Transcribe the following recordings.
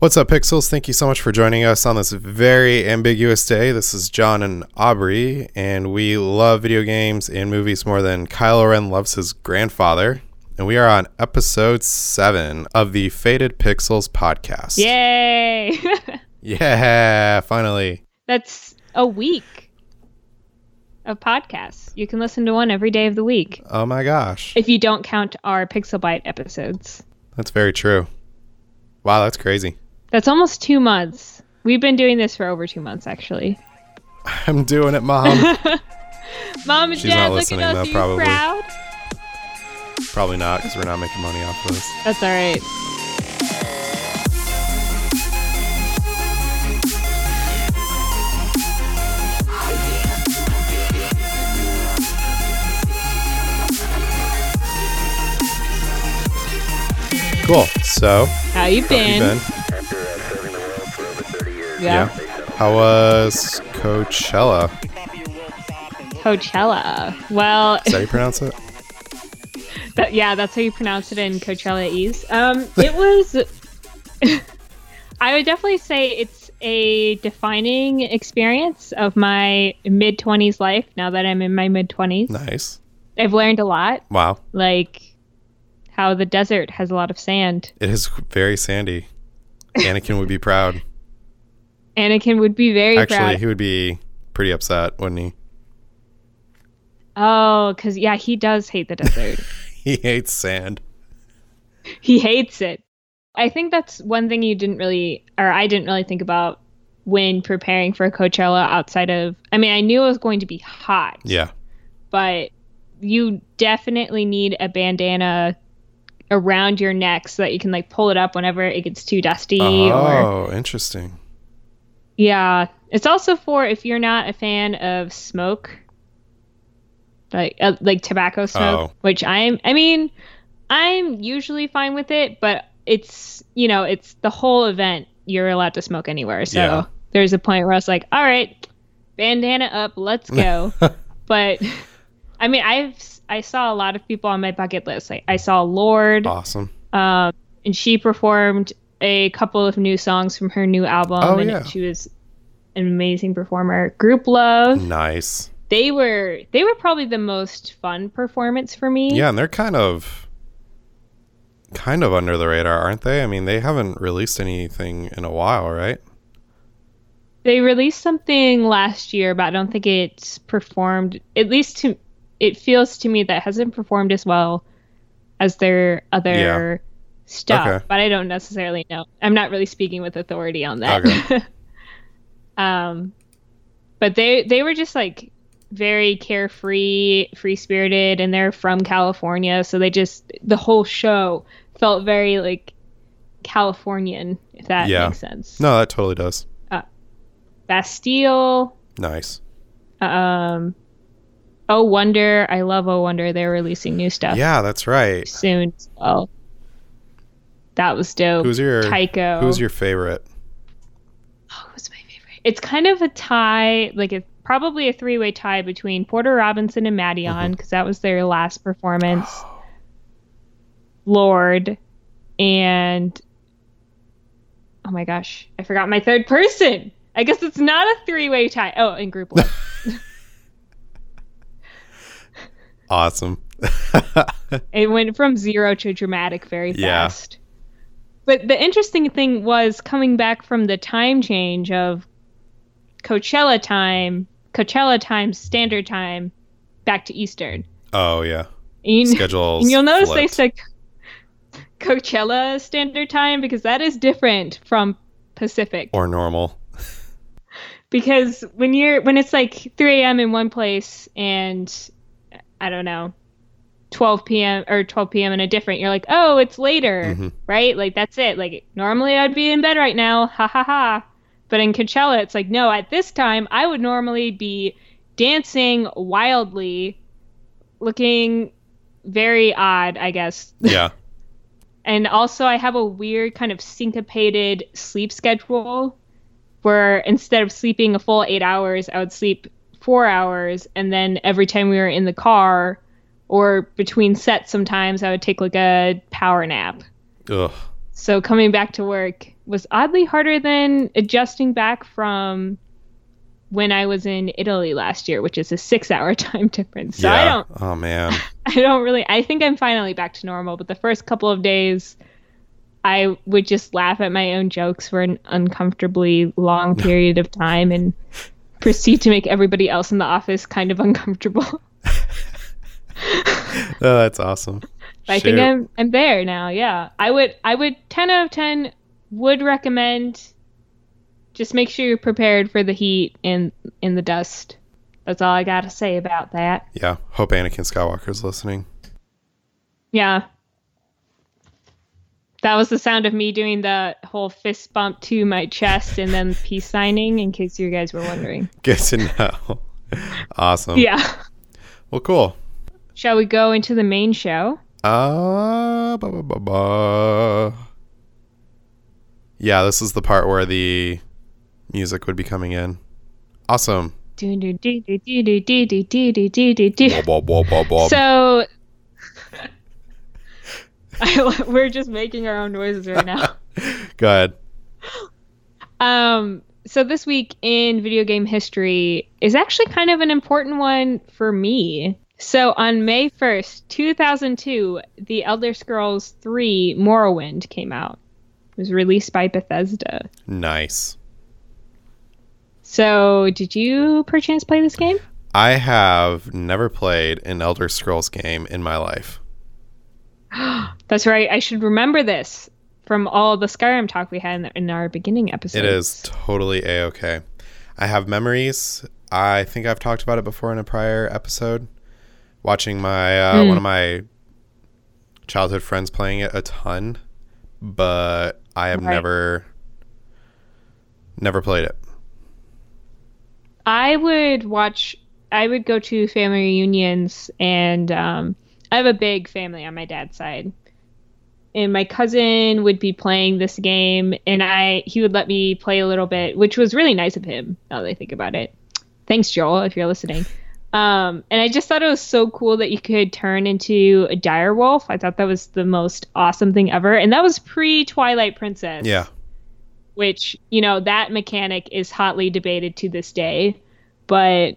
What's up, Pixels? Thank you so much for joining us on this very ambiguous day. This is John and Aubrey, and we love video games and movies more than Kylo Ren loves his grandfather. And we are on episode seven of the Faded Pixels podcast. Yay! Yeah, finally. That's a week of podcasts. You can listen to one every day of the week Oh my gosh. if you don't count our Pixel Bite episodes. That's very true. Wow, that's crazy. That's almost two months. We've been doing this for over two months, actually. I'm doing it, Mom. Mom and She's Dad, not look listening, at us. though, Are you probably. proud? Probably not, because we're not making money off of this. That's all right. Cool. So, How you how you been? Been? Yeah. How was Coachella? Coachella. Well, Is that how you pronounce it? that, yeah, that's how you pronounce it in Coachella Ease. Um, it was. I would definitely say it's a defining experience of my mid twenties life. Now that I'm in my mid twenties, Nice. I've learned a lot. Wow. Like how the desert has a lot of sand. It is very sandy. Anakin would be proud. Anakin would be very Actually, proud. he would be pretty upset, wouldn't he? Oh, because yeah, he does hate the desert. He hates sand. he hates it. I think that's one thing you didn't really, or I didn't really think about when preparing for Coachella outside of, I mean, I knew it was going to be hot, Yeah. but you definitely need a bandana around your neck so that you can like pull it up whenever it gets too dusty or Oh, interesting. Yeah it's also for if you're not a fan of smoke like uh, like tobacco smoke Oh. which i'm i mean i'm usually fine with it but it's you know it's the whole event you're allowed to smoke anywhere so Yeah. there's a point where i was like all right bandana up let's go but i mean i've i saw a lot of people on my bucket list like i saw Lorde Awesome. um, and she performed a couple of new songs from her new album Oh, and yeah. she was an amazing performer Grouplove Nice. they were they were probably the most fun performance for me Yeah, and they're kind of kind of under the radar, aren't they? I mean, they haven't released anything in a while, right? they released something last year but i don't think it's performed at least to it feels to me that it hasn't performed as well as their other Yeah. Stuff Okay. but i don't necessarily know i'm not really speaking with authority on that Okay. um but they they were just like very carefree free spirited and they're from california so they just the whole show felt very like californian if that Yeah. makes sense No, that totally does. Uh, bastille Nice. um oh wonder i love oh wonder they're releasing new stuff Yeah, that's right. soon as well that was dope Who's your Tycho. Who's your favorite? Oh, who's my favorite? It's kind of a tie, like a probably a three-way tie between Porter Robinson and Madeon mm-hmm. because that was their last performance. Lorde and oh my gosh, I forgot my third person. I guess it's not a three-way tie. Oh, in Group one. Awesome. it went from zero to dramatic very Yeah. fast. But the interesting thing was coming back from the time change of Coachella time, Coachella time, standard time, back to Eastern. oh yeah. You- Schedules. and you'll notice they flipped. said Coachella standard time because that is different from Pacific. or normal. Because when you're when it's like 3 a.m. in one place and I don't know 12 p.m. or 12 p.m. in a different, you're like, oh, it's later, Mhm. right? Like that's it. Like normally I'd be in bed right now, ha ha ha. But in Coachella, it's like, no, at this time I would normally be dancing wildly, looking very odd, I guess. Yeah. And also, I have a weird kind of syncopated sleep schedule where instead of sleeping a full eight hours, I would sleep four hours. And then every time we were in the car or between sets, sometimes I would take like a power nap. Ugh. So coming back to work was oddly harder than adjusting back from when I was in Italy last year, which is a six hour time difference. So I yeah. don't Oh man. I don't really I think I'm finally back to normal, but the first couple of days I would just laugh at my own jokes for an uncomfortably long period of time and proceed to make everybody else in the office kind of uncomfortable. Oh, that's awesome. I think I'm I'm there now. Yeah, I would I would ten out of ten would recommend. Just make sure you're prepared for the heat and in the dust. That's all I got to say about that. Yeah. Hope Anakin Skywalker's listening. Yeah. That was the sound of me doing the whole fist bump to my chest and then peace signing, in case you guys were wondering. Good to know. awesome. Yeah. Well, cool. Shall we go into the main show? Uh, bah, bah, bah, bah. Yeah, this is the part where the music would be coming in. Awesome. So we're just making our own noises right now. Go ahead. Um, so this week in video game history is actually kind of an important one for me. So on May 1st, 2002, The Elder Scrolls 3 Morrowind came out. It was released by Bethesda. Nice. So, did you perchance play this game? I have never played an Elder Scrolls game in my life. That's right. I should remember this from all the Skyrim talk we had in, in our beginning episode. It is totally a okay. I have memories. I think I've talked about it before in a prior episode. Watching my uh, Hmm. one of my childhood friends playing it a ton, but I have Right. never never played it. I would watch. I would go to family reunions, and um, I have a big family on my dad's side. And my cousin would be playing this game, and I he would let me play a little bit, which was really nice of him. Now that I think about it, thanks, Joel, if you're listening. Um, and I just thought it was so cool that you could turn into a dire wolf. I thought that was the most awesome thing ever, and that was pre Twilight Princess Yeah. which you know that mechanic is hotly debated to this day but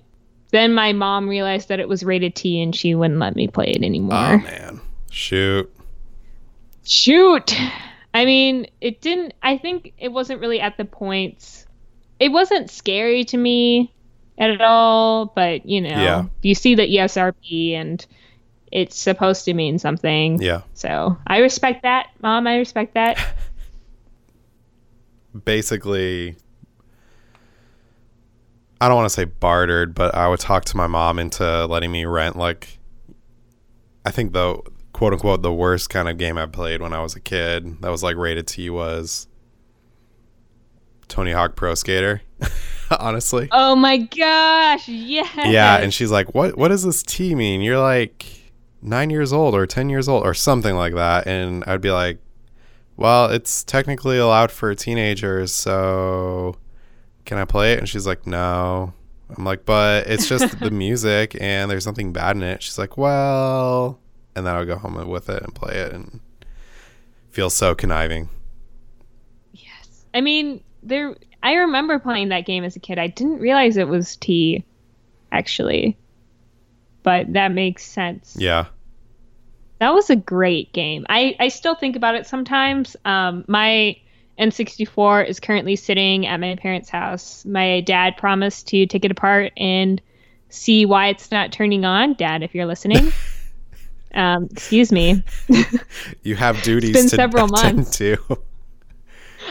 then my mom realized that it was rated t and she wouldn't let me play it anymore Oh man. Shoot. shoot i mean it didn't i think it wasn't really at the points it wasn't scary to me at all but you know Yeah. you see the ESRB and it's supposed to mean something Yeah. so i respect that mom i respect that Basically I don't want to say bartered, but I would talk to my mom into letting me rent like I think the quote unquote the worst kind of game I played when I was a kid that was like rated T was Tony Hawk Pro Skater. Honestly. oh my gosh yeah. Yeah, and she's like, "What? What does this T mean? You're like nine years old or ten years old or something like that." And I'd be like, "Well, it's technically allowed for teenagers, so can I play it?" And she's like, "No." I'm like, "But it's just the music, and there's nothing bad in it." She's like, "Well," and then I'll go home with it and play it, and feel so conniving. Yes. I mean, there I remember playing that game as a kid. I didn't realize it was T actually. But that makes sense. Yeah, That was a great game. I I still think about it sometimes. Um my N64 is currently sitting at my parents' house. My dad promised to take it apart and see why it's not turning on. Dad, if you're listening. um excuse me. you have duties been to several months. to.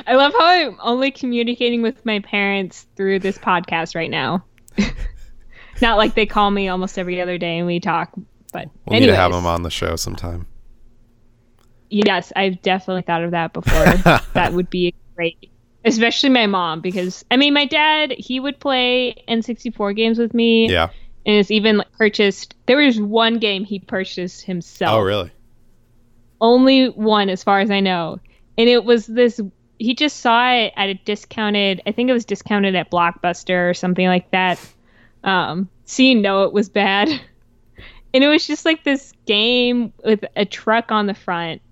I love how I'm only communicating with my parents through this podcast right now. Not like they call me almost every other day and we talk, but We'll anyways, need to have them on the show sometime. yes, I've definitely thought of that before. that would be great, especially my mom because I mean, my dad he would play N64 games with me, Yeah. and it's even like, purchased. There was one game he purchased himself. Oh, really? only one as far as I know. And it was this he just saw it at a discounted I think it was discounted at Blockbuster or something like that. Um so you know it was bad. And it was just like this game with a truck on the front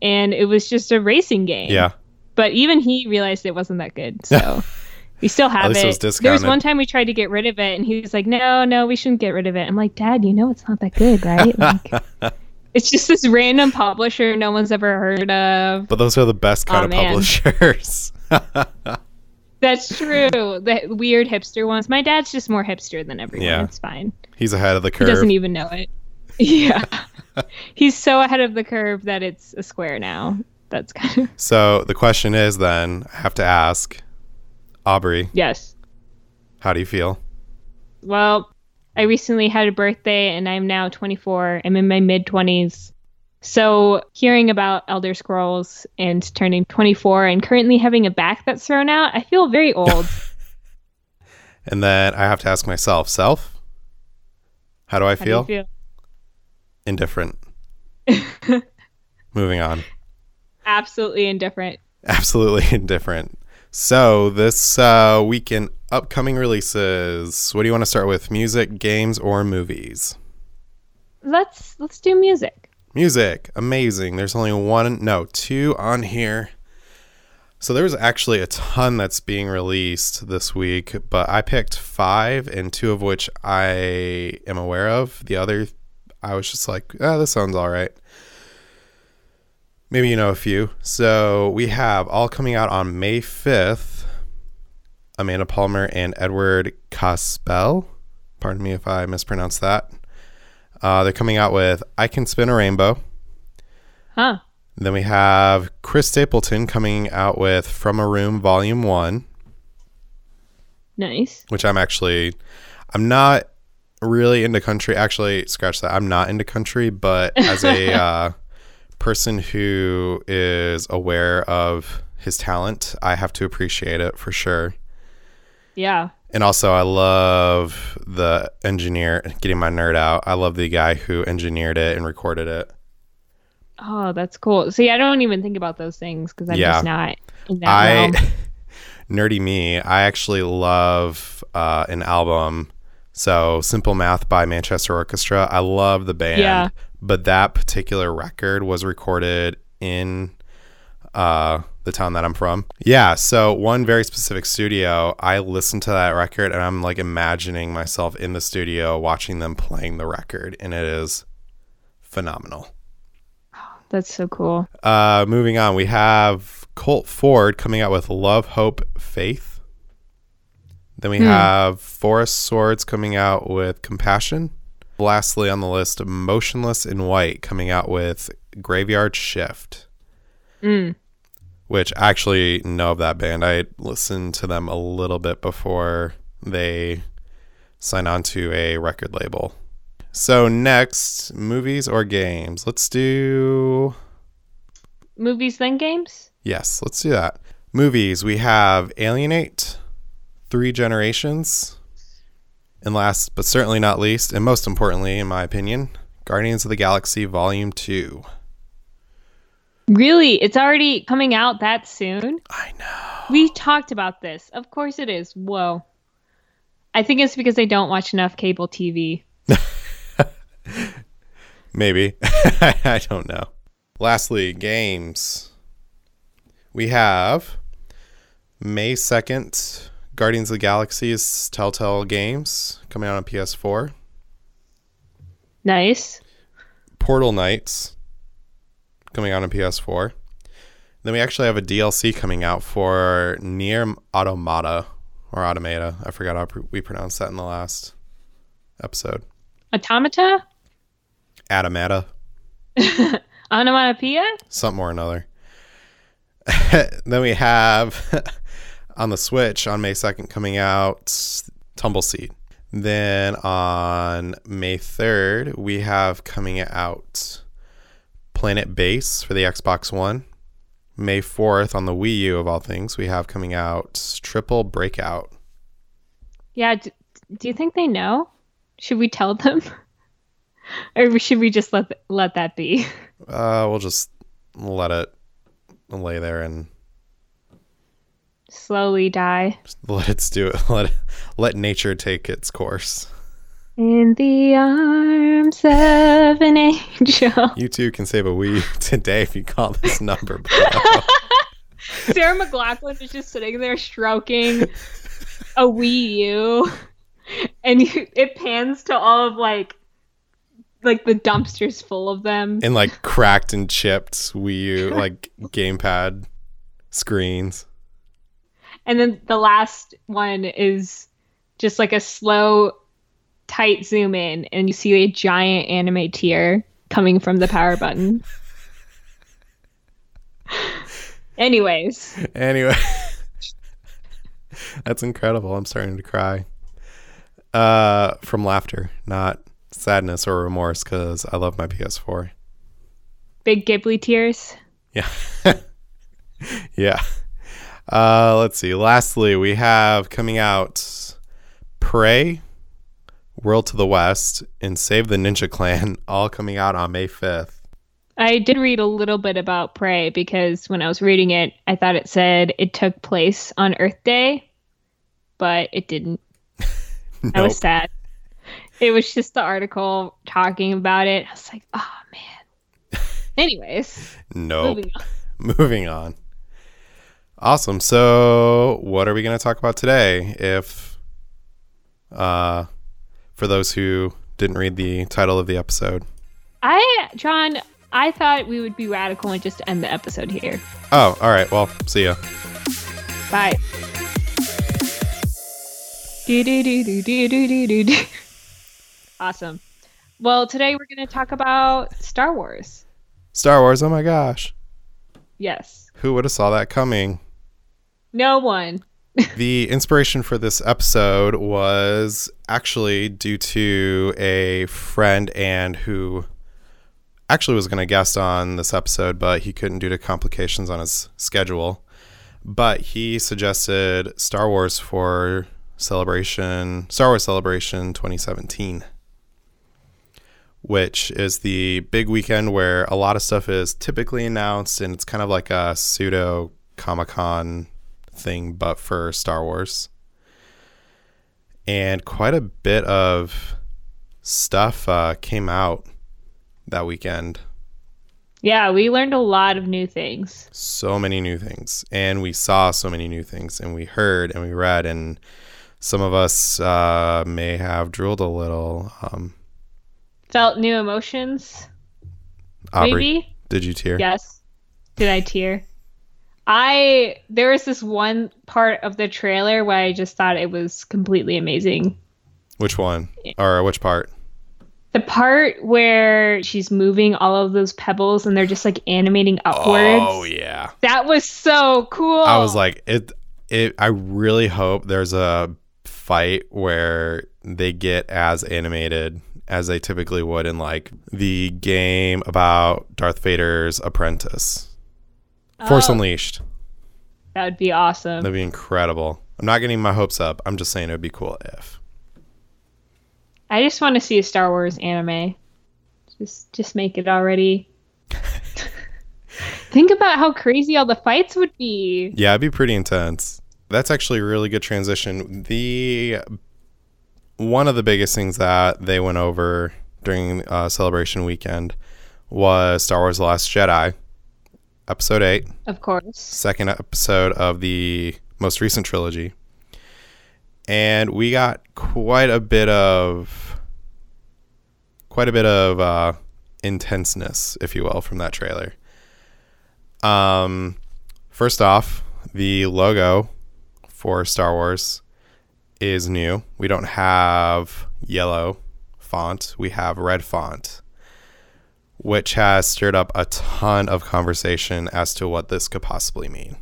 and it was just a racing game. Yeah. but even he realized it wasn't that good. So we still have it. it was there was one time we tried to get rid of it, and he was like, "No, no, we shouldn't get rid of it." I'm like, "Dad, you know it's not that good, right?" Like, it's just this random publisher no one's ever heard of. But those are the best kind Aw, of man. publishers. That's true. The weird hipster ones. My dad's just more hipster than everyone. Yeah. It's fine. He's ahead of the curve. He doesn't even know it. Yeah. He's so ahead of the curve that it's a square now. That's kind of so the question is then, I have to ask, Aubrey, yes. how do you feel? Well, I recently had a birthday and I'm now 24. I'm in my mid 20s. So, hearing about Elder Scrolls and turning 24 and currently having a back that's thrown out, I feel very old. And then I have to ask myself, self, how do I How do you feel? feel? Indifferent. Moving on. Absolutely indifferent. Absolutely indifferent. So this uh, week in upcoming releases, what do you want to start with? Music, games, or movies? Let's let's do music. Music, amazing. There's only one, no, two on here. So there's actually a ton that's being released this week, but I picked five, and two of which I am aware of. The other, I was just like, ah, this sounds all right. Maybe you know a few. So we have all coming out on May 5th Amanda Palmer and Edward Ka-Spel. Pardon me if I mispronounced that. Uh, they're coming out with I Can Spin a Rainbow. Huh. Then we have Chris Stapleton coming out with From a Room Volume 1, Nice. which I'm actually I'm not really into country. Actually, scratch that. I'm not into country, but as a uh, person who is aware of his talent, I have to appreciate it for sure. Yeah. And also, I love the engineer, getting my nerd out. I love the guy who engineered it and recorded it. Oh, that's cool. See, I don't even think about those things because I'm Yeah. just not in that I realm. nerdy me. I actually love uh, an album. So Simple Math by Manchester Orchestra. I love the band, Yeah. But that particular record was recorded in uh, the town that I'm from. Yeah. So one very specific studio. I listened to that record and I'm like imagining myself in the studio watching them playing the record, and it is phenomenal. That's so cool. Uh, moving on, we have Colt Ford coming out with Love, Hope, Faith. Then we Hmm. have Forest Swords coming out with Compassion. Lastly, on the list, Motionless in White coming out with Graveyard Shift, Mm. which I actually know of that band. I listened to them a little bit before they signed on to a record label. So, next, movies or games? Let's do Movies then games? Yes, let's do that. Movies, we have Alienate, Three Generations, and last but certainly not least, and most importantly, in my opinion, Guardians of the Galaxy Volume 2. Really? It's already coming out that soon? I know. We talked about this. Of course it is. Whoa. I think it's because I don't watch enough cable TV. Maybe. I don't know. Lastly, games. We have May 2nd, Guardians of the Galaxy's Telltale Games coming out on PS4. Nice. Portal Knights coming out on PS4. Then we actually have a DLC coming out for Nier Automata or Automata. I forgot how we pronounced that in the last episode. Automata? Automata, Onomatopoeia? something or another. then we have on the Switch on May 2nd coming out Tumbleseed. Then on May 3rd, we have coming out Planet Base for the Xbox One. May 4th on the Wii U of all things, we have coming out Triple Breakout. Yeah. D- do you think they know? Should we tell them? or should we just let let that be? Uh, we'll just let it lay there and Slowly die. let it do it. Let let nature take its course. In the arms of an angel. You too can save a Wii U today if you call this number. Sarah McLachlan is just sitting there stroking a Wii U, and you, it pans to all of like, like the dumpsters full of them. and like cracked and chipped Wii U like gamepad screens. And then the last one is just like a slow, tight zoom in, and you see a giant anime tear coming from the power button. Anyways, Anyway, that's incredible. I'm starting to cry. Uh, from laughter, not sadness or remorse, because I love my PS4. big Ghibli tears. Yeah. yeah. Uh, let's see. Lastly, we have coming out Prey, World to the West, and Save the Ninja Clan, all coming out on May 5th. I did read a little bit about Prey because when I was reading it, I thought it said it took place on Earth Day, but it didn't. I was sad. It was just the article talking about it. I was like, oh man. Anyways, Nope. moving on. Moving on. Awesome. So, what are we going to talk about today? If, uh, for those who didn't read the title of the episode, I, John, I thought we would be radical and just end the episode here. Oh, all right. Well, see ya. Bye. Do, do, do, do, do, do, do. Awesome. Well, today we're going to talk about Star Wars. Star Wars. Oh my gosh. Yes. Who would have saw that coming? No one. the inspiration for this episode was actually due to a friend and who actually was going to guest on this episode, but he couldn't due to complications on his schedule. But he suggested Star Wars for celebration, Star Wars Celebration 2017, which is the big weekend where a lot of stuff is typically announced, and it's kind of like a pseudo Comic Con thing, but for Star Wars. And quite a bit of stuff uh, came out that weekend. Yeah, we learned a lot of new things. So many new things. And we saw so many new things. And we heard and we read. And some of us uh, may have drooled a little. Um, Felt new emotions. Aubrey, Maybe? did you tear? Yes. Did I tear? I there was this one part of the trailer where I just thought it was completely amazing. Which one? Or which part? The part where she's moving all of those pebbles and they're just like animating upwards. Oh, yeah. That was so cool. I was like, it. It. I really hope there's a fight where they get as animated as they typically would in like the game about Darth Vader's apprentice, Force Oh, Unleashed. That would be awesome. That'd be incredible. I'm not getting my hopes up. I'm just saying it would be cool if. I just want to see a Star Wars anime. Just just make it already. Think about how crazy all the fights would be. Yeah, it'd be pretty intense. That's actually a really good transition. The one of the biggest things that they went over during uh, celebration weekend was Star Wars: The Last Jedi, Episode Eight, Of course. second episode of the most recent trilogy, and we got quite a bit of quite a bit of uh, intenseness, if you will, from that trailer. Um, first off, the logo for Star Wars is new. We don't have yellow font, we have red font, which has stirred up a ton of conversation as to what this could possibly mean.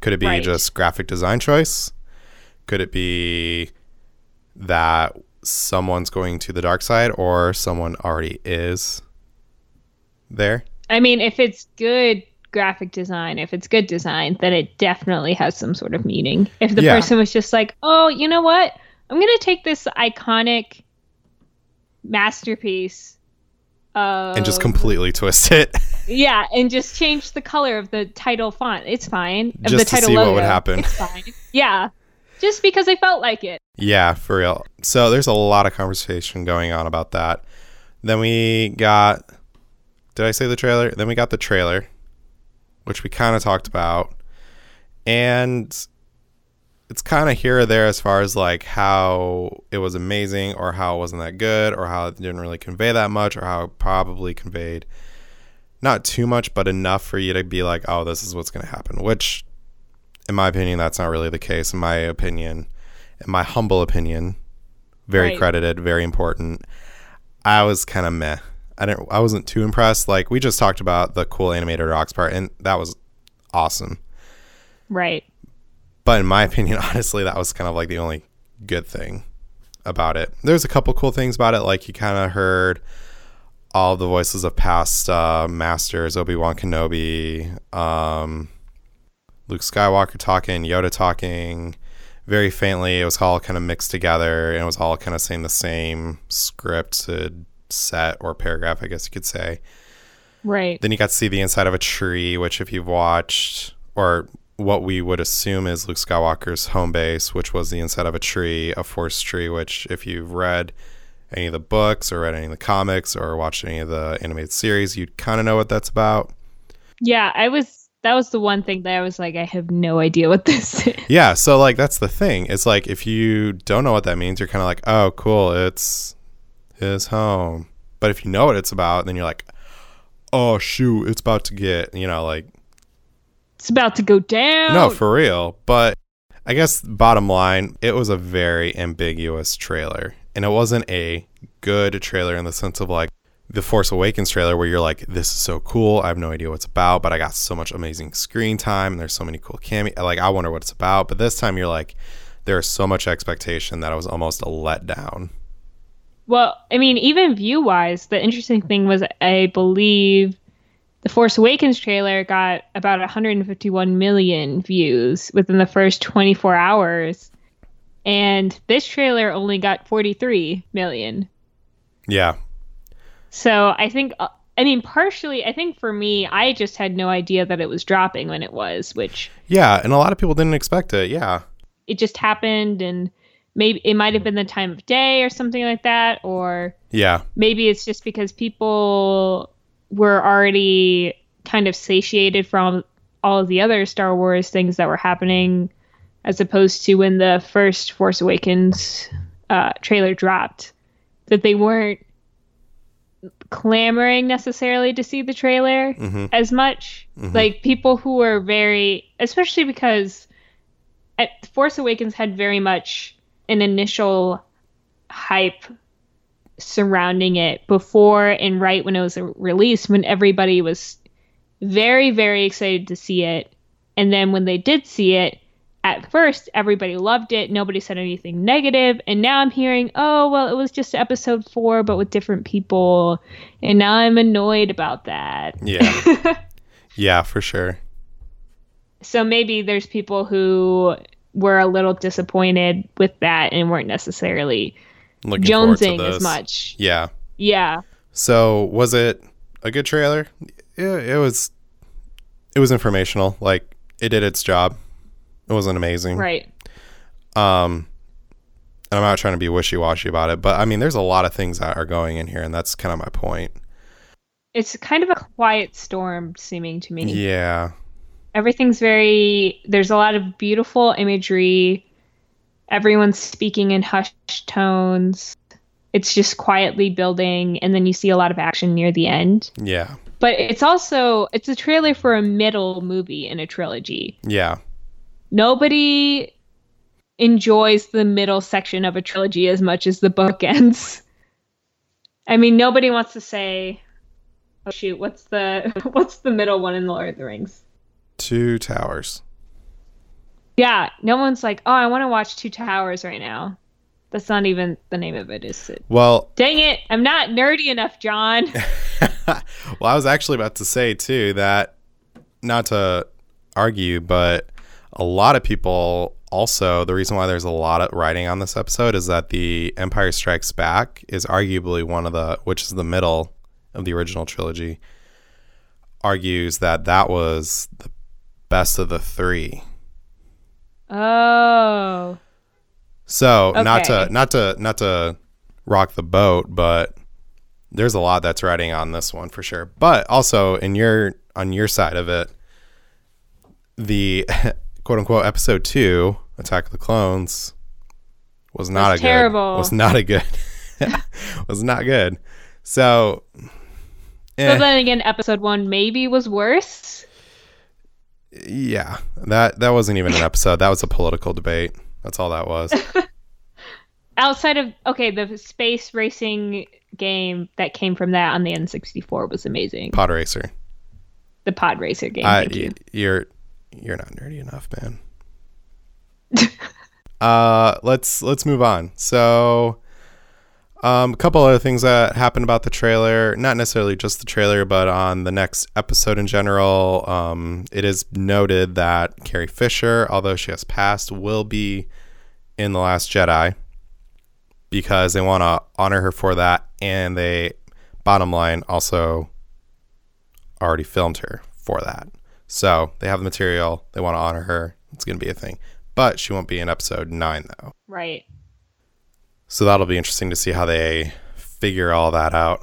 Could it be Right. just graphic design choice? Could it be that someone's going to the dark side or someone already is there? I mean, if it's good graphic design, if it's good design, then it definitely has some sort of meaning. If the Yeah. person was just like, "Oh, you know what? I'm going to take this iconic masterpiece And just oh. completely twist it Yeah, and just change the color of the title font. It's fine. Of Just the to title see what would happen. It's fine. Yeah. Just because I felt like it. Yeah, for real. So there's a lot of conversation going on about that. Then we got did I say the trailer? Then we got the trailer, which we kind of talked about. and it's kind of here or there as far as like how it was amazing or how it wasn't that good or how it didn't really convey that much or how it probably conveyed not too much but enough for you to be like oh this is what's going to happen which in my opinion that's not really the case. In my opinion in my humble opinion very Right. credited very important. I was kind of meh. I didn't i wasn't too impressed. Like we just talked about the cool animated rocks part and that was awesome. Right. But in my opinion, honestly, that was kind of like the only good thing about it. There's a couple cool things about it, like you kind of heard all the voices of past uh, masters, Obi Wan Kenobi, um, Luke Skywalker talking, Yoda talking, very faintly. It was all kind of mixed together, and it was all kind of saying the same scripted set or paragraph, I guess you could say. Right. Then you got to see the inside of a tree, which, if you've watched, or what we would assume is Luke Skywalker's home base, which was the inside of a tree, a force tree, which, if you've read any of the books or read any of the comics or watched any of the animated series, you'd kind of know what that's about. Yeah, I was. That was the one thing that I was like, I have no idea what this is. Yeah, so like that's the thing. It's like if you don't know what that means, you're kind of like, oh, cool, it's his home. But if you know what it's about, then you're like, oh, shoot, it's about to get, you know, like It's about to go down. No, for real. But I guess bottom line, it was a very ambiguous trailer. And it wasn't a good trailer in the sense of like the Force Awakens trailer where you're like, this is so cool. I have no idea what it's about, but I got so much amazing screen time and there's so many cool cameo. Like, I wonder what it's about. But this time you're like, there's so much expectation that I was almost a letdown. Well, I mean, even view wise, the interesting thing was I believe the Force Awakens trailer got about 151 million views within the first 24 hours. And this trailer only got 43 million. Yeah. So I think, uh, I mean, partially, I think for me, I just had no idea that it was dropping when it was, which Yeah. And a lot of people didn't expect it. Yeah. it just happened and maybe it might have been the time of day or something like that. Or Yeah. maybe it's just because people were already kind of satiated from all of the other Star Wars things that were happening, as opposed to when the first Force Awakens uh, trailer dropped, that they weren't clamoring necessarily to see the trailer hmm as much. Like people who were very, especially because at Force Awakens had very much an initial hype surrounding it before and right when it was released, when everybody was very, very excited to see it. And then when they did see it, at first everybody loved it. Nobody said anything. And now I'm hearing, oh, well, it was just episode four, but with different people. And now I'm annoyed about that. Yeah. yeah, for sure. so maybe there's people who were a little disappointed with that and weren't necessarily Looking forward to jonesing as much. Yeah. Yeah. So was it a good trailer? Yeah, it was. It was informational. Like it did its job. It wasn't amazing. Right. Um, and I'm not trying to be wishy washy about it, but I mean, there's a lot of things that are going in here, and that's kind of my point. It's kind of a quiet storm seeming to me. Yeah. Everything's very there's a lot of beautiful imagery. Everyone's speaking in hushed tones. It's just quietly building and then you see a lot of action near the end. Yeah. But it's also it's a trailer for a middle movie in a trilogy. Yeah. nobody enjoys the middle section of a trilogy as much as the book ends. I mean, nobody wants to say, "Oh shoot, what's the what's the middle one in Lord of the Rings?" Two towers. Yeah, no one's like, "Oh, I want to watch Two Towers right now." That's not even the name of it, is it? Well, Dang it, I'm not nerdy enough, John. well, I was actually about to say too that not to argue, but a lot of people also the reason why there's a lot of writing on this episode is that the Empire Strikes Back is arguably one of the which is the middle of the original trilogy argues that that was the best of the 3. Oh, So, not to not to not to rock the boat, but there's a lot that's riding on this one for sure. But also in your on your side of it, the quote unquote episode two, Attack of the Clones, was not Was a terrible. good. Was not a good. was not good. So. eh, But then again, episode one maybe was worse. Yeah, that that wasn't even an episode. That was a political debate. That's all that was. Outside of okay, the space racing game that came from that on the N64 was amazing. Pod racer. the pod racer game. I, thank you. y- you're you're not nerdy enough, man. uh, let's let's move on. So, um, a couple other things that happened about the trailer. Not necessarily just the trailer, but on the next episode in general. Um, it is noted that Carrie Fisher, although she has passed, will be in the Last Jedi because they want to honor her for that, and they, bottom line, also already filmed her for that. So they have the material. They want to honor her. It's going to be a thing. But she won't be in episode nine, though. Right. So that'll be interesting to see how they figure all that out.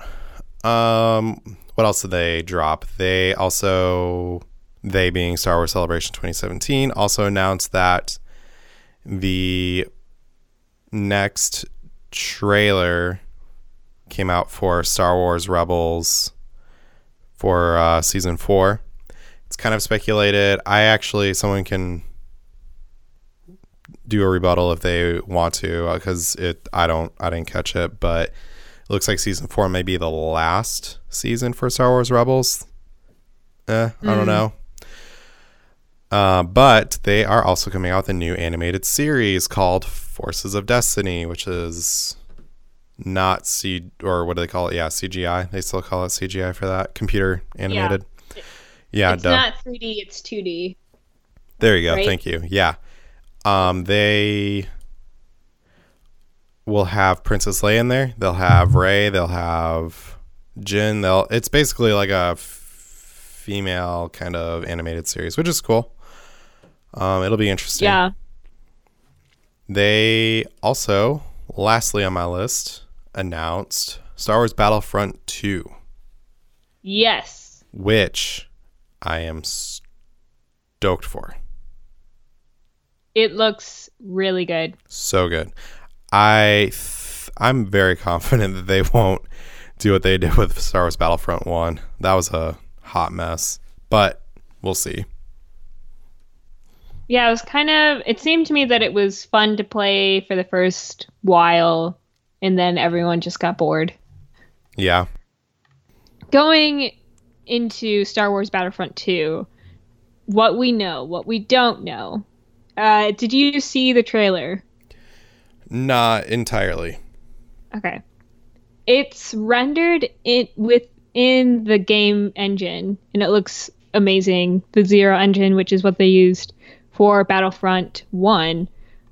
Um, what else did they drop? They also, they being Star Wars Celebration 2017, also announced that the next trailer came out for Star Wars Rebels for uh, season four. It's kind of speculated. I actually, someone can do a rebuttal if they want to because it I don't I didn't catch it, but it looks like season four may be the last season for Star Wars Rebels. Eh, I don't know. Uh, but they are also coming out with a new animated series called Forces of Destiny, which is not C or what do they call it? Yeah, CGI. They still call it CGI for that. Computer animated. Yeah, it's duh. not 3D, it's 2D. There you go. right? Thank you. Yeah. Um, they will have Princess Leia in there. They'll have Rey. They'll have Jyn. They'll. It's basically like a f- female kind of animated series, which is cool. Um, it'll be interesting. Yeah. They also, lastly on my list, announced Star Wars Battlefront 2, Yes. which I am stoked for. It looks really good. So good. I th- I'm very confident that they won't do what they did with Star Wars Battlefront 1. That was a hot mess, but we'll see. Yeah, it was kind of. It seemed to me that it was fun to play for the first while, and then everyone just got bored. Yeah. Going into Star Wars Battlefront 2, what we know, what we don't know. Uh, did you see the trailer? Not entirely. Okay. It's rendered in within the game engine and it looks amazing. The Zero engine, which is what they used for Battlefront 1.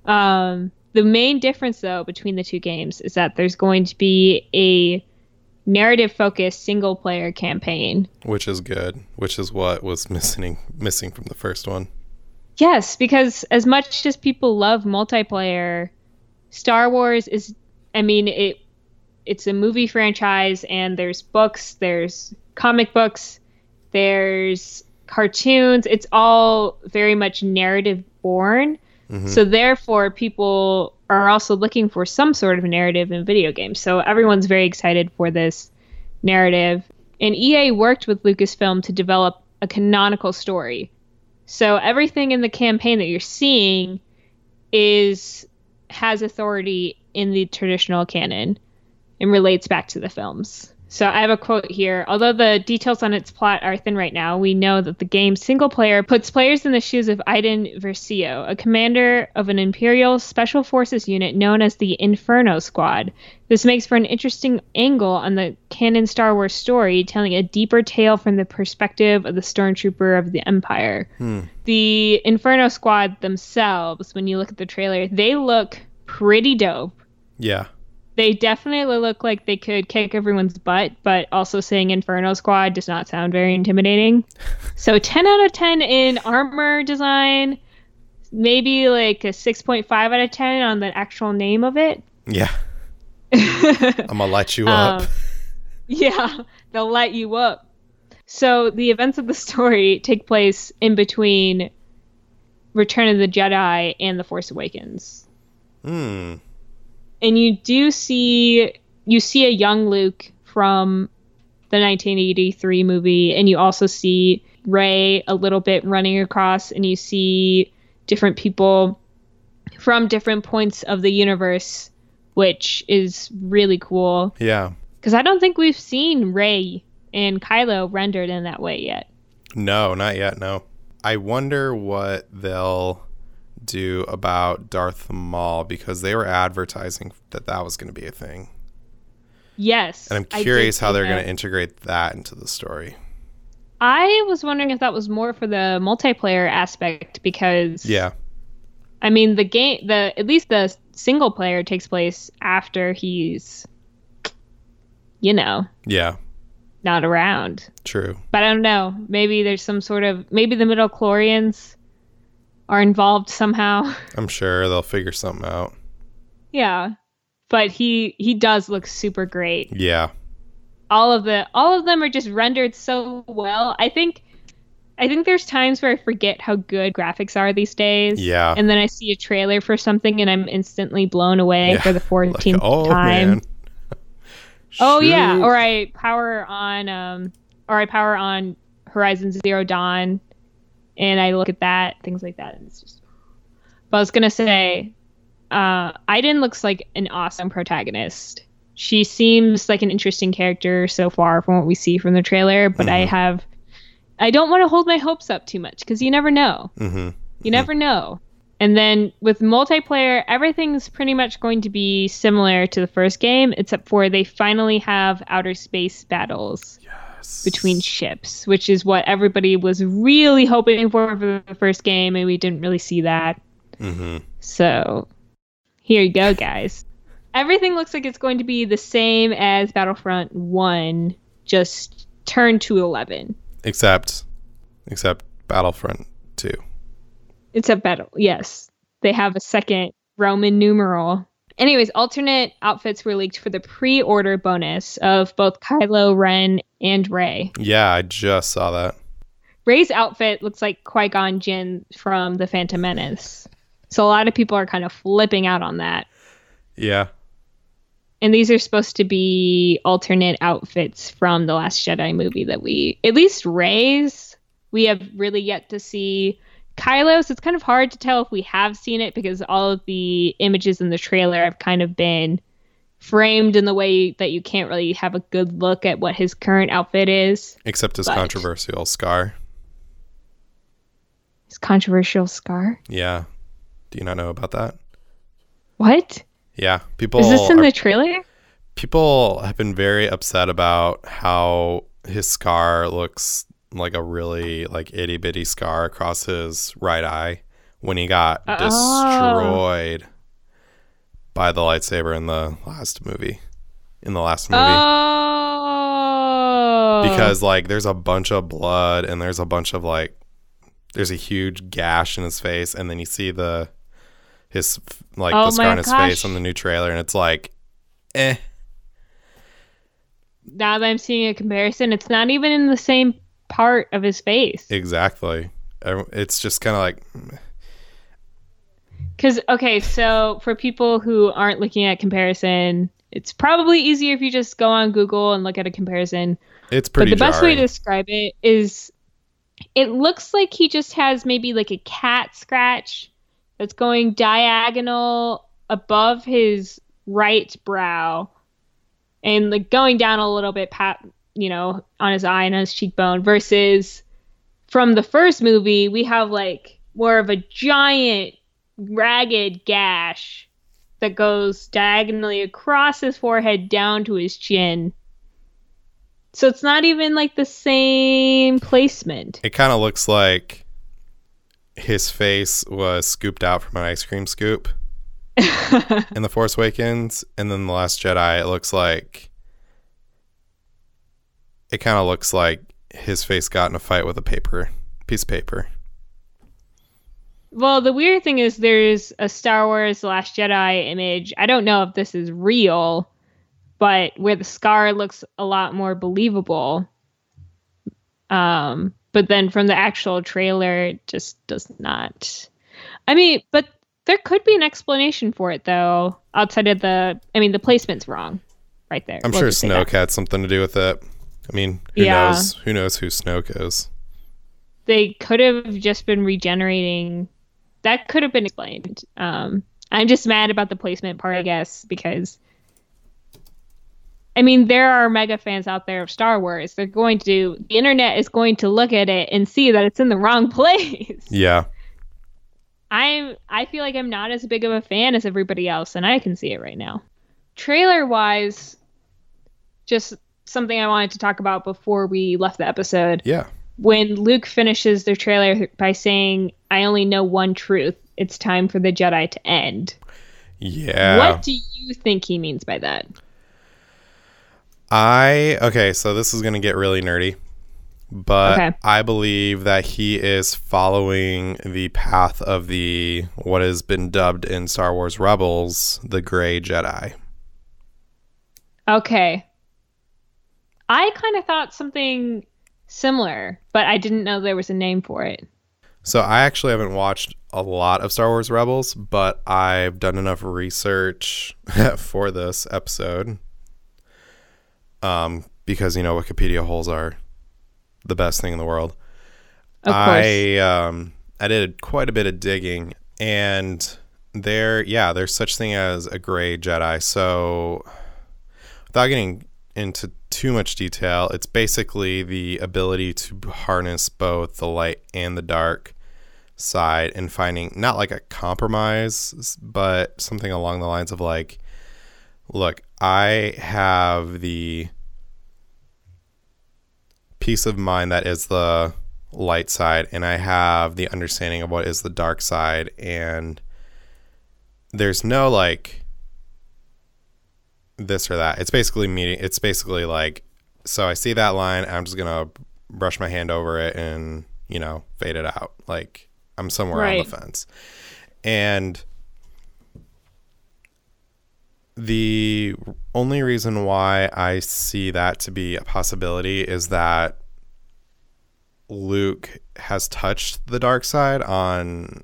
Um, the main difference though between the two games is that there's going to be a narrative focused single player campaign. Which is good, which is what was missing missing from the first one. Yes, because as much as people love multiplayer, Star Wars is I mean it it's a movie franchise and there's books, there's comic books, there's cartoons. It's all very much narrative born. Mm-hmm. So therefore people are also looking for some sort of narrative in video games. So everyone's very excited for this narrative. And EA worked with Lucasfilm to develop a canonical story. So everything in the campaign that you're seeing is has authority in the traditional canon and relates back to the films. So I have a quote here. Although the details on its plot are thin right now, we know that the game's single player puts players in the shoes of Iden Versio, a commander of an Imperial Special Forces unit known as the Inferno Squad. This makes for an interesting angle on the canon Star Wars story, telling a deeper tale from the perspective of the stormtrooper of the Empire. Hmm. The Inferno Squad themselves, when you look at the trailer, they look pretty dope Yeah. They definitely look like they could kick everyone's butt, but also saying Inferno Squad does not sound very intimidating. so 10 out of 10 in armor design, maybe like a 6.5 out of 10 on the actual name of it. Yeah. I'm gonna light you up. Um, yeah, they'll light you up. So the events of the story take place in between Return of the Jedi and The Force Awakens. Hmm. And you do see you see a young Luke from the 1983 movie, and you also see Rey a little bit running across, and you see different people from different points of the universe, which is really cool. Yeah. Because I don't think we've seen Rey and Kylo rendered in that way yet. No, not yet. No. I wonder what they'll do about Darth Maul because they were advertising that that was going to be a thing. Yes. And I'm curious how they're going to integrate that into the story. I was wondering if that was more for the multiplayer aspect because Yeah. I mean the game the at least the single player takes place after he's you know, Yeah. not around. True. But I don't know. Maybe there's some sort of maybe the midi-chlorians are involved somehow. I'm sure they'll figure something out. yeah. But he he does look super great. Yeah. all of the all of them are just rendered so well. I think I think there's times where I forget how good graphics are these days. Yeah. And then I see a trailer for something and I'm instantly blown away Yeah. for the Like, 14th oh time. man. Oh yeah, or I power on um or I power on Horizon Zero Dawn and I look at that, things like that, and it's just But I was gonna say, uh Iden looks like an awesome protagonist. She seems like an interesting character so far from what we see from the trailer, but I Mhm. have I don't want to hold my hopes up too much because you never know. Mm-hmm. You never know. And then with multiplayer, everything's pretty much going to be similar to the first game, except for they finally have outer space battles Yes. between ships, which is what everybody was really hoping for for the first game, and we didn't really see that. Mm-hmm. So here you go, guys. Everything looks like it's going to be the same as Battlefront 1, just turned to 11. Except, except Battlefront Two. It's a battle. Yes. They have a second Roman numeral. Anyways, alternate outfits were leaked for the pre order bonus of both Kylo Ren and Rey. Yeah, I just saw that. Rey's outfit looks like Qui Gon Jinn from The Phantom Menace. So a lot of people are kind of flipping out on that. Yeah. And these are supposed to be alternate outfits from the Last Jedi movie that we, at least Rey's, we have really yet to see. Kylo's, it's kind of hard to tell if we have seen it because all of the images in the trailer have kind of been framed in the way that you can't really have a good look at what his current outfit is. Except his But- controversial scar. His controversial scar. Yeah. Do you not know about that? What? Yeah. People Is this in are- the trailer? people have been very upset about how his scar looks like a really like itty bitty scar across his right eye when he got Oh. destroyed by the lightsaber in the last movie. In the last movie. Oh. because like there's a bunch of blood and there's a bunch of like there's a huge gash in his face and then you see the his like Oh the scar on his gosh. face on the new trailer and it's like eh now that I'm seeing a comparison, it's not even in the same part of his face. exactly it's just kind of like Because okay, so for people who aren't looking at comparison, it's probably easier if you just go on Google and look at a comparison. it's pretty. But the best way to describe it is, it looks like he just has maybe like a cat scratch that's going diagonal above his right brow, and like going down a little bit, pat, you know, on his eye and on his cheekbone. Versus from the first movie, we have like more of a giant ragged gash that goes diagonally across his forehead down to his chin. So it's not even like the same placement. it kind of looks like his face was scooped out from an ice cream scoop in the Force Awakens, and then the Last Jedi. It looks like it kind of looks like his face got in a fight with a paper piece of paper. well, the weird thing is there's a Star Wars The Last Jedi image. I don't know if this is real, but where the scar looks a lot more believable. Um, but then from the actual trailer, it just does not. I mean, but there could be an explanation for it though, outside of the. I mean, the placement's wrong, right there. I'm We'll sure just say that. Snoke had something to do with it. I mean, who Yeah. knows? Who knows who Snoke is? They could have just been regenerating. That could have been explained. Um, I'm just mad about the placement part, I guess, because. I mean, there are mega fans out there of Star Wars. They're going to, the internet is going to look at it and see that it's in the wrong place. Yeah. I'm I feel like I'm not as big of a fan as everybody else, and I can see it right now. Trailer wise, just something I wanted to talk about before we left the episode. Yeah. When Luke finishes their trailer by saying, I only know one truth. It's time for the Jedi to end. Yeah. What do you think he means by that? I okay, so this is gonna get really nerdy, but Okay. I believe that he is following the path of the what has been dubbed in Star Wars Rebels the Gray Jedi. Okay. I kind of thought something similar, but I didn't know there was a name for it. So I actually haven't watched a lot of Star Wars Rebels, but I've done enough research for this episode. Um, because you know Wikipedia holes are the best thing in the world. Of course. I um I did quite a bit of digging and there yeah, there's such thing as a gray Jedi. So without getting into too much detail, it's basically the ability to harness both the light and the dark side and finding not like a compromise, but something along the lines of like look, I have the peace of mind that is the light side and I have the understanding of what is the dark side and there's no like this or that. It's basically meeting it's basically like so I see that line, I'm just going to brush my hand over it and, you know, fade it out. Like I'm somewhere on the fence. And the only reason why I see that to be a possibility is that Luke has touched the dark side on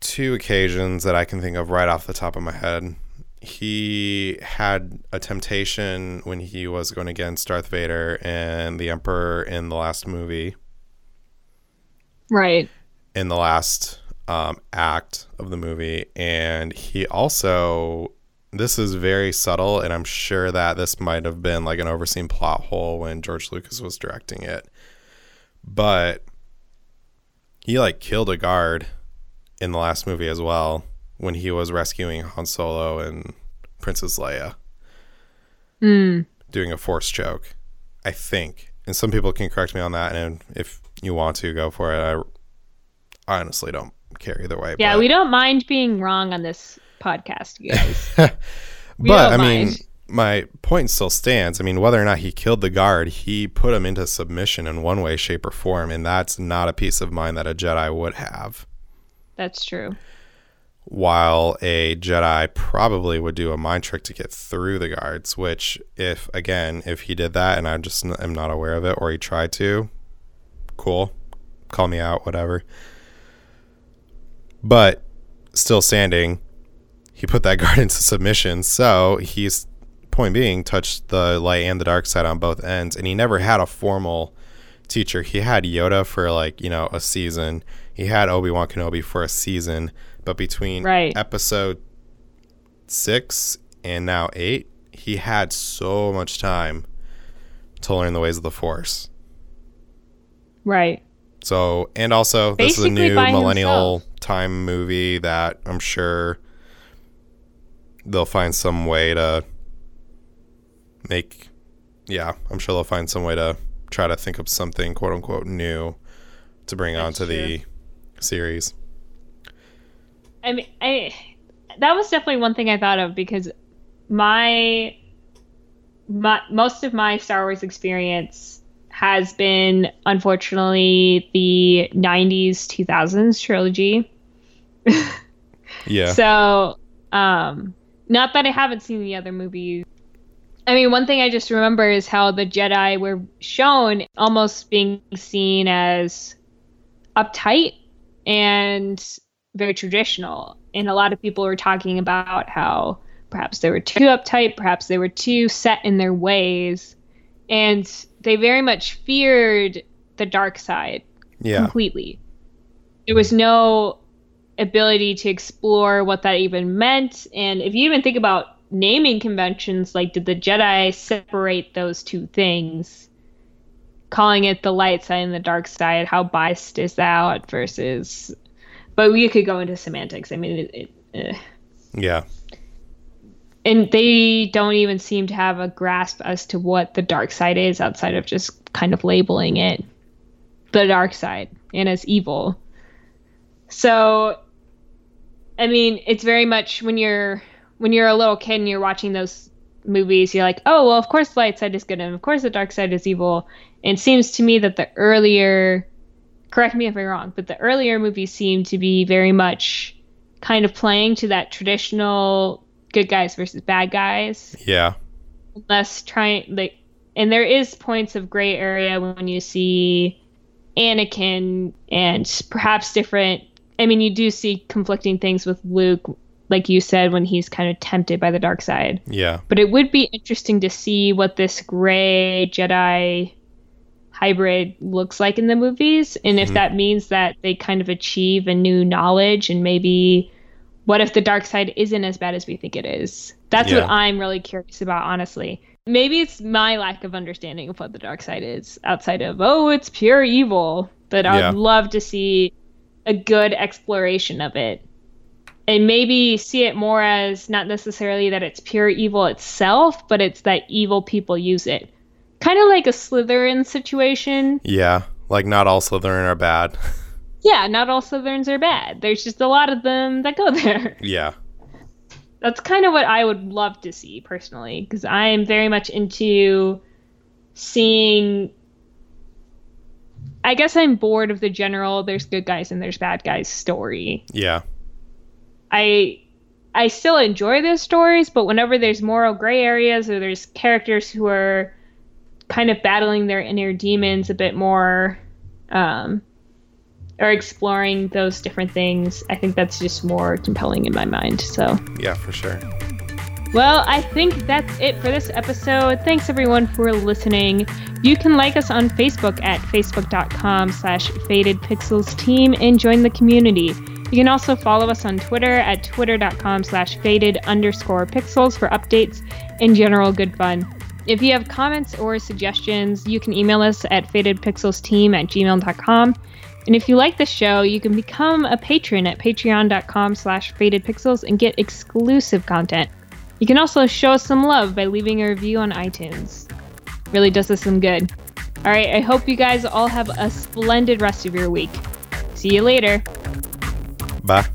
two occasions that I can think of right off the top of my head. He had a temptation when he was going against Darth Vader and the Emperor in the last movie right. in the last um, act of the movie. And he also, this is very subtle, and I'm sure that this might have been like an overseen plot hole when George Lucas was directing it. But he like killed a guard in the last movie as well when he was rescuing Han Solo and Princess Leia Hmm. doing a force choke. I think, and some people can correct me on that. And if you want to go for it, I honestly don't care either way. Yeah, but, we don't mind being wrong on this podcast, you guys. but I don't mean, my point still stands. I mean, whether or not he killed the guard, he put him into submission in one way, shape, or form, and that's not a peace of mind that a Jedi would have. That's true. While a Jedi probably would do a mind trick to get through the guards, which, if again, if he did that and I just am not aware of it, or he tried to, cool, call me out, whatever. But still standing, he put that guard into submission. So he's point being touched the light and the dark side on both ends, and he never had a formal teacher. He had Yoda for like you know a season. He had Obi Wan Kenobi for a season, but between Right. episode six and now eight, he had so much time to learn the ways of the Force. Right. So, and also, this is a new millennial himself. time movie that I'm sure they'll find some way to make. Yeah, I'm sure they'll find some way to try to think of something quote unquote new to bring That's onto the series. I mean, I that was definitely one thing I thought of because my my most of my Star Wars experience has been unfortunately the 90s 2000s trilogy. Yeah. So, um, not that I haven't seen the other movies. I mean, one thing I just remember is how the Jedi were shown almost being seen as uptight and very traditional. And a lot of people were talking about how perhaps they were too uptight, perhaps they were too set in their ways, and they very much feared the dark side Yeah. completely. There was no ability to explore what that even meant. And if you even think about naming conventions, like did the Jedi separate those two things? Calling it the light side and the dark side, how biased is that versus. But we could go into semantics. I mean, it, it, eh. Yeah. and they don't even seem to have a grasp as to what the dark side is outside of just kind of labeling it the dark side and as evil. So I mean, it's very much when you're when you're a little kid and you're watching those movies, you're like, "Oh, well, of course the light side is good and of course the dark side is evil." And it seems to me that the earlier correct me if I'm wrong, but the earlier movies seem to be very much kind of playing to that traditional good guys versus bad guys Yeah. less trying like and there is points of gray area when you see Anakin and perhaps different I mean you do see conflicting things with Luke like you said when he's kind of tempted by the dark side Yeah. but it would be interesting to see what this gray Jedi hybrid looks like in the movies and if Mhm. that means that they kind of achieve a new knowledge and maybe what if the dark side isn't as bad as we think it is that's Yeah. what i'm really curious about honestly maybe it's my lack of understanding of what the dark side is outside of oh it's pure evil but i would Yeah. love to see a good exploration of it and maybe see it more as not necessarily that it's pure evil itself, but it's that evil people use it. Kind of like a Slytherin situation. Yeah. Like not all Slytherin are bad. Yeah, not all Slytherins are bad. There's just a lot of them that go there. yeah. That's kind of what I would love to see personally, because I am very much into seeing. I guess I'm bored of the general there's good guys and there's bad guys story. Yeah. I I still enjoy those stories, but whenever there's moral gray areas or there's characters who are kind of battling their inner demons a bit more, um, or exploring those different things, I think that's just more compelling in my mind. So, Yeah, for sure. well, I think that's it for this episode. Thanks everyone for listening. You can like us on Facebook at facebook.com slash faded pixels team and join the community. You can also follow us on Twitter at twitter.com slash faded underscore pixels for updates and general good fun. If you have comments or suggestions, you can email us at fadedpixelsteam at gmail.com. And if you like the show, you can become a patron at patreon.com slash fadedpixels and get exclusive content. You can also show us some love by leaving a review on iTunes. Really does us some good. All right, I hope you guys all have a splendid rest of your week. See you later. Bye.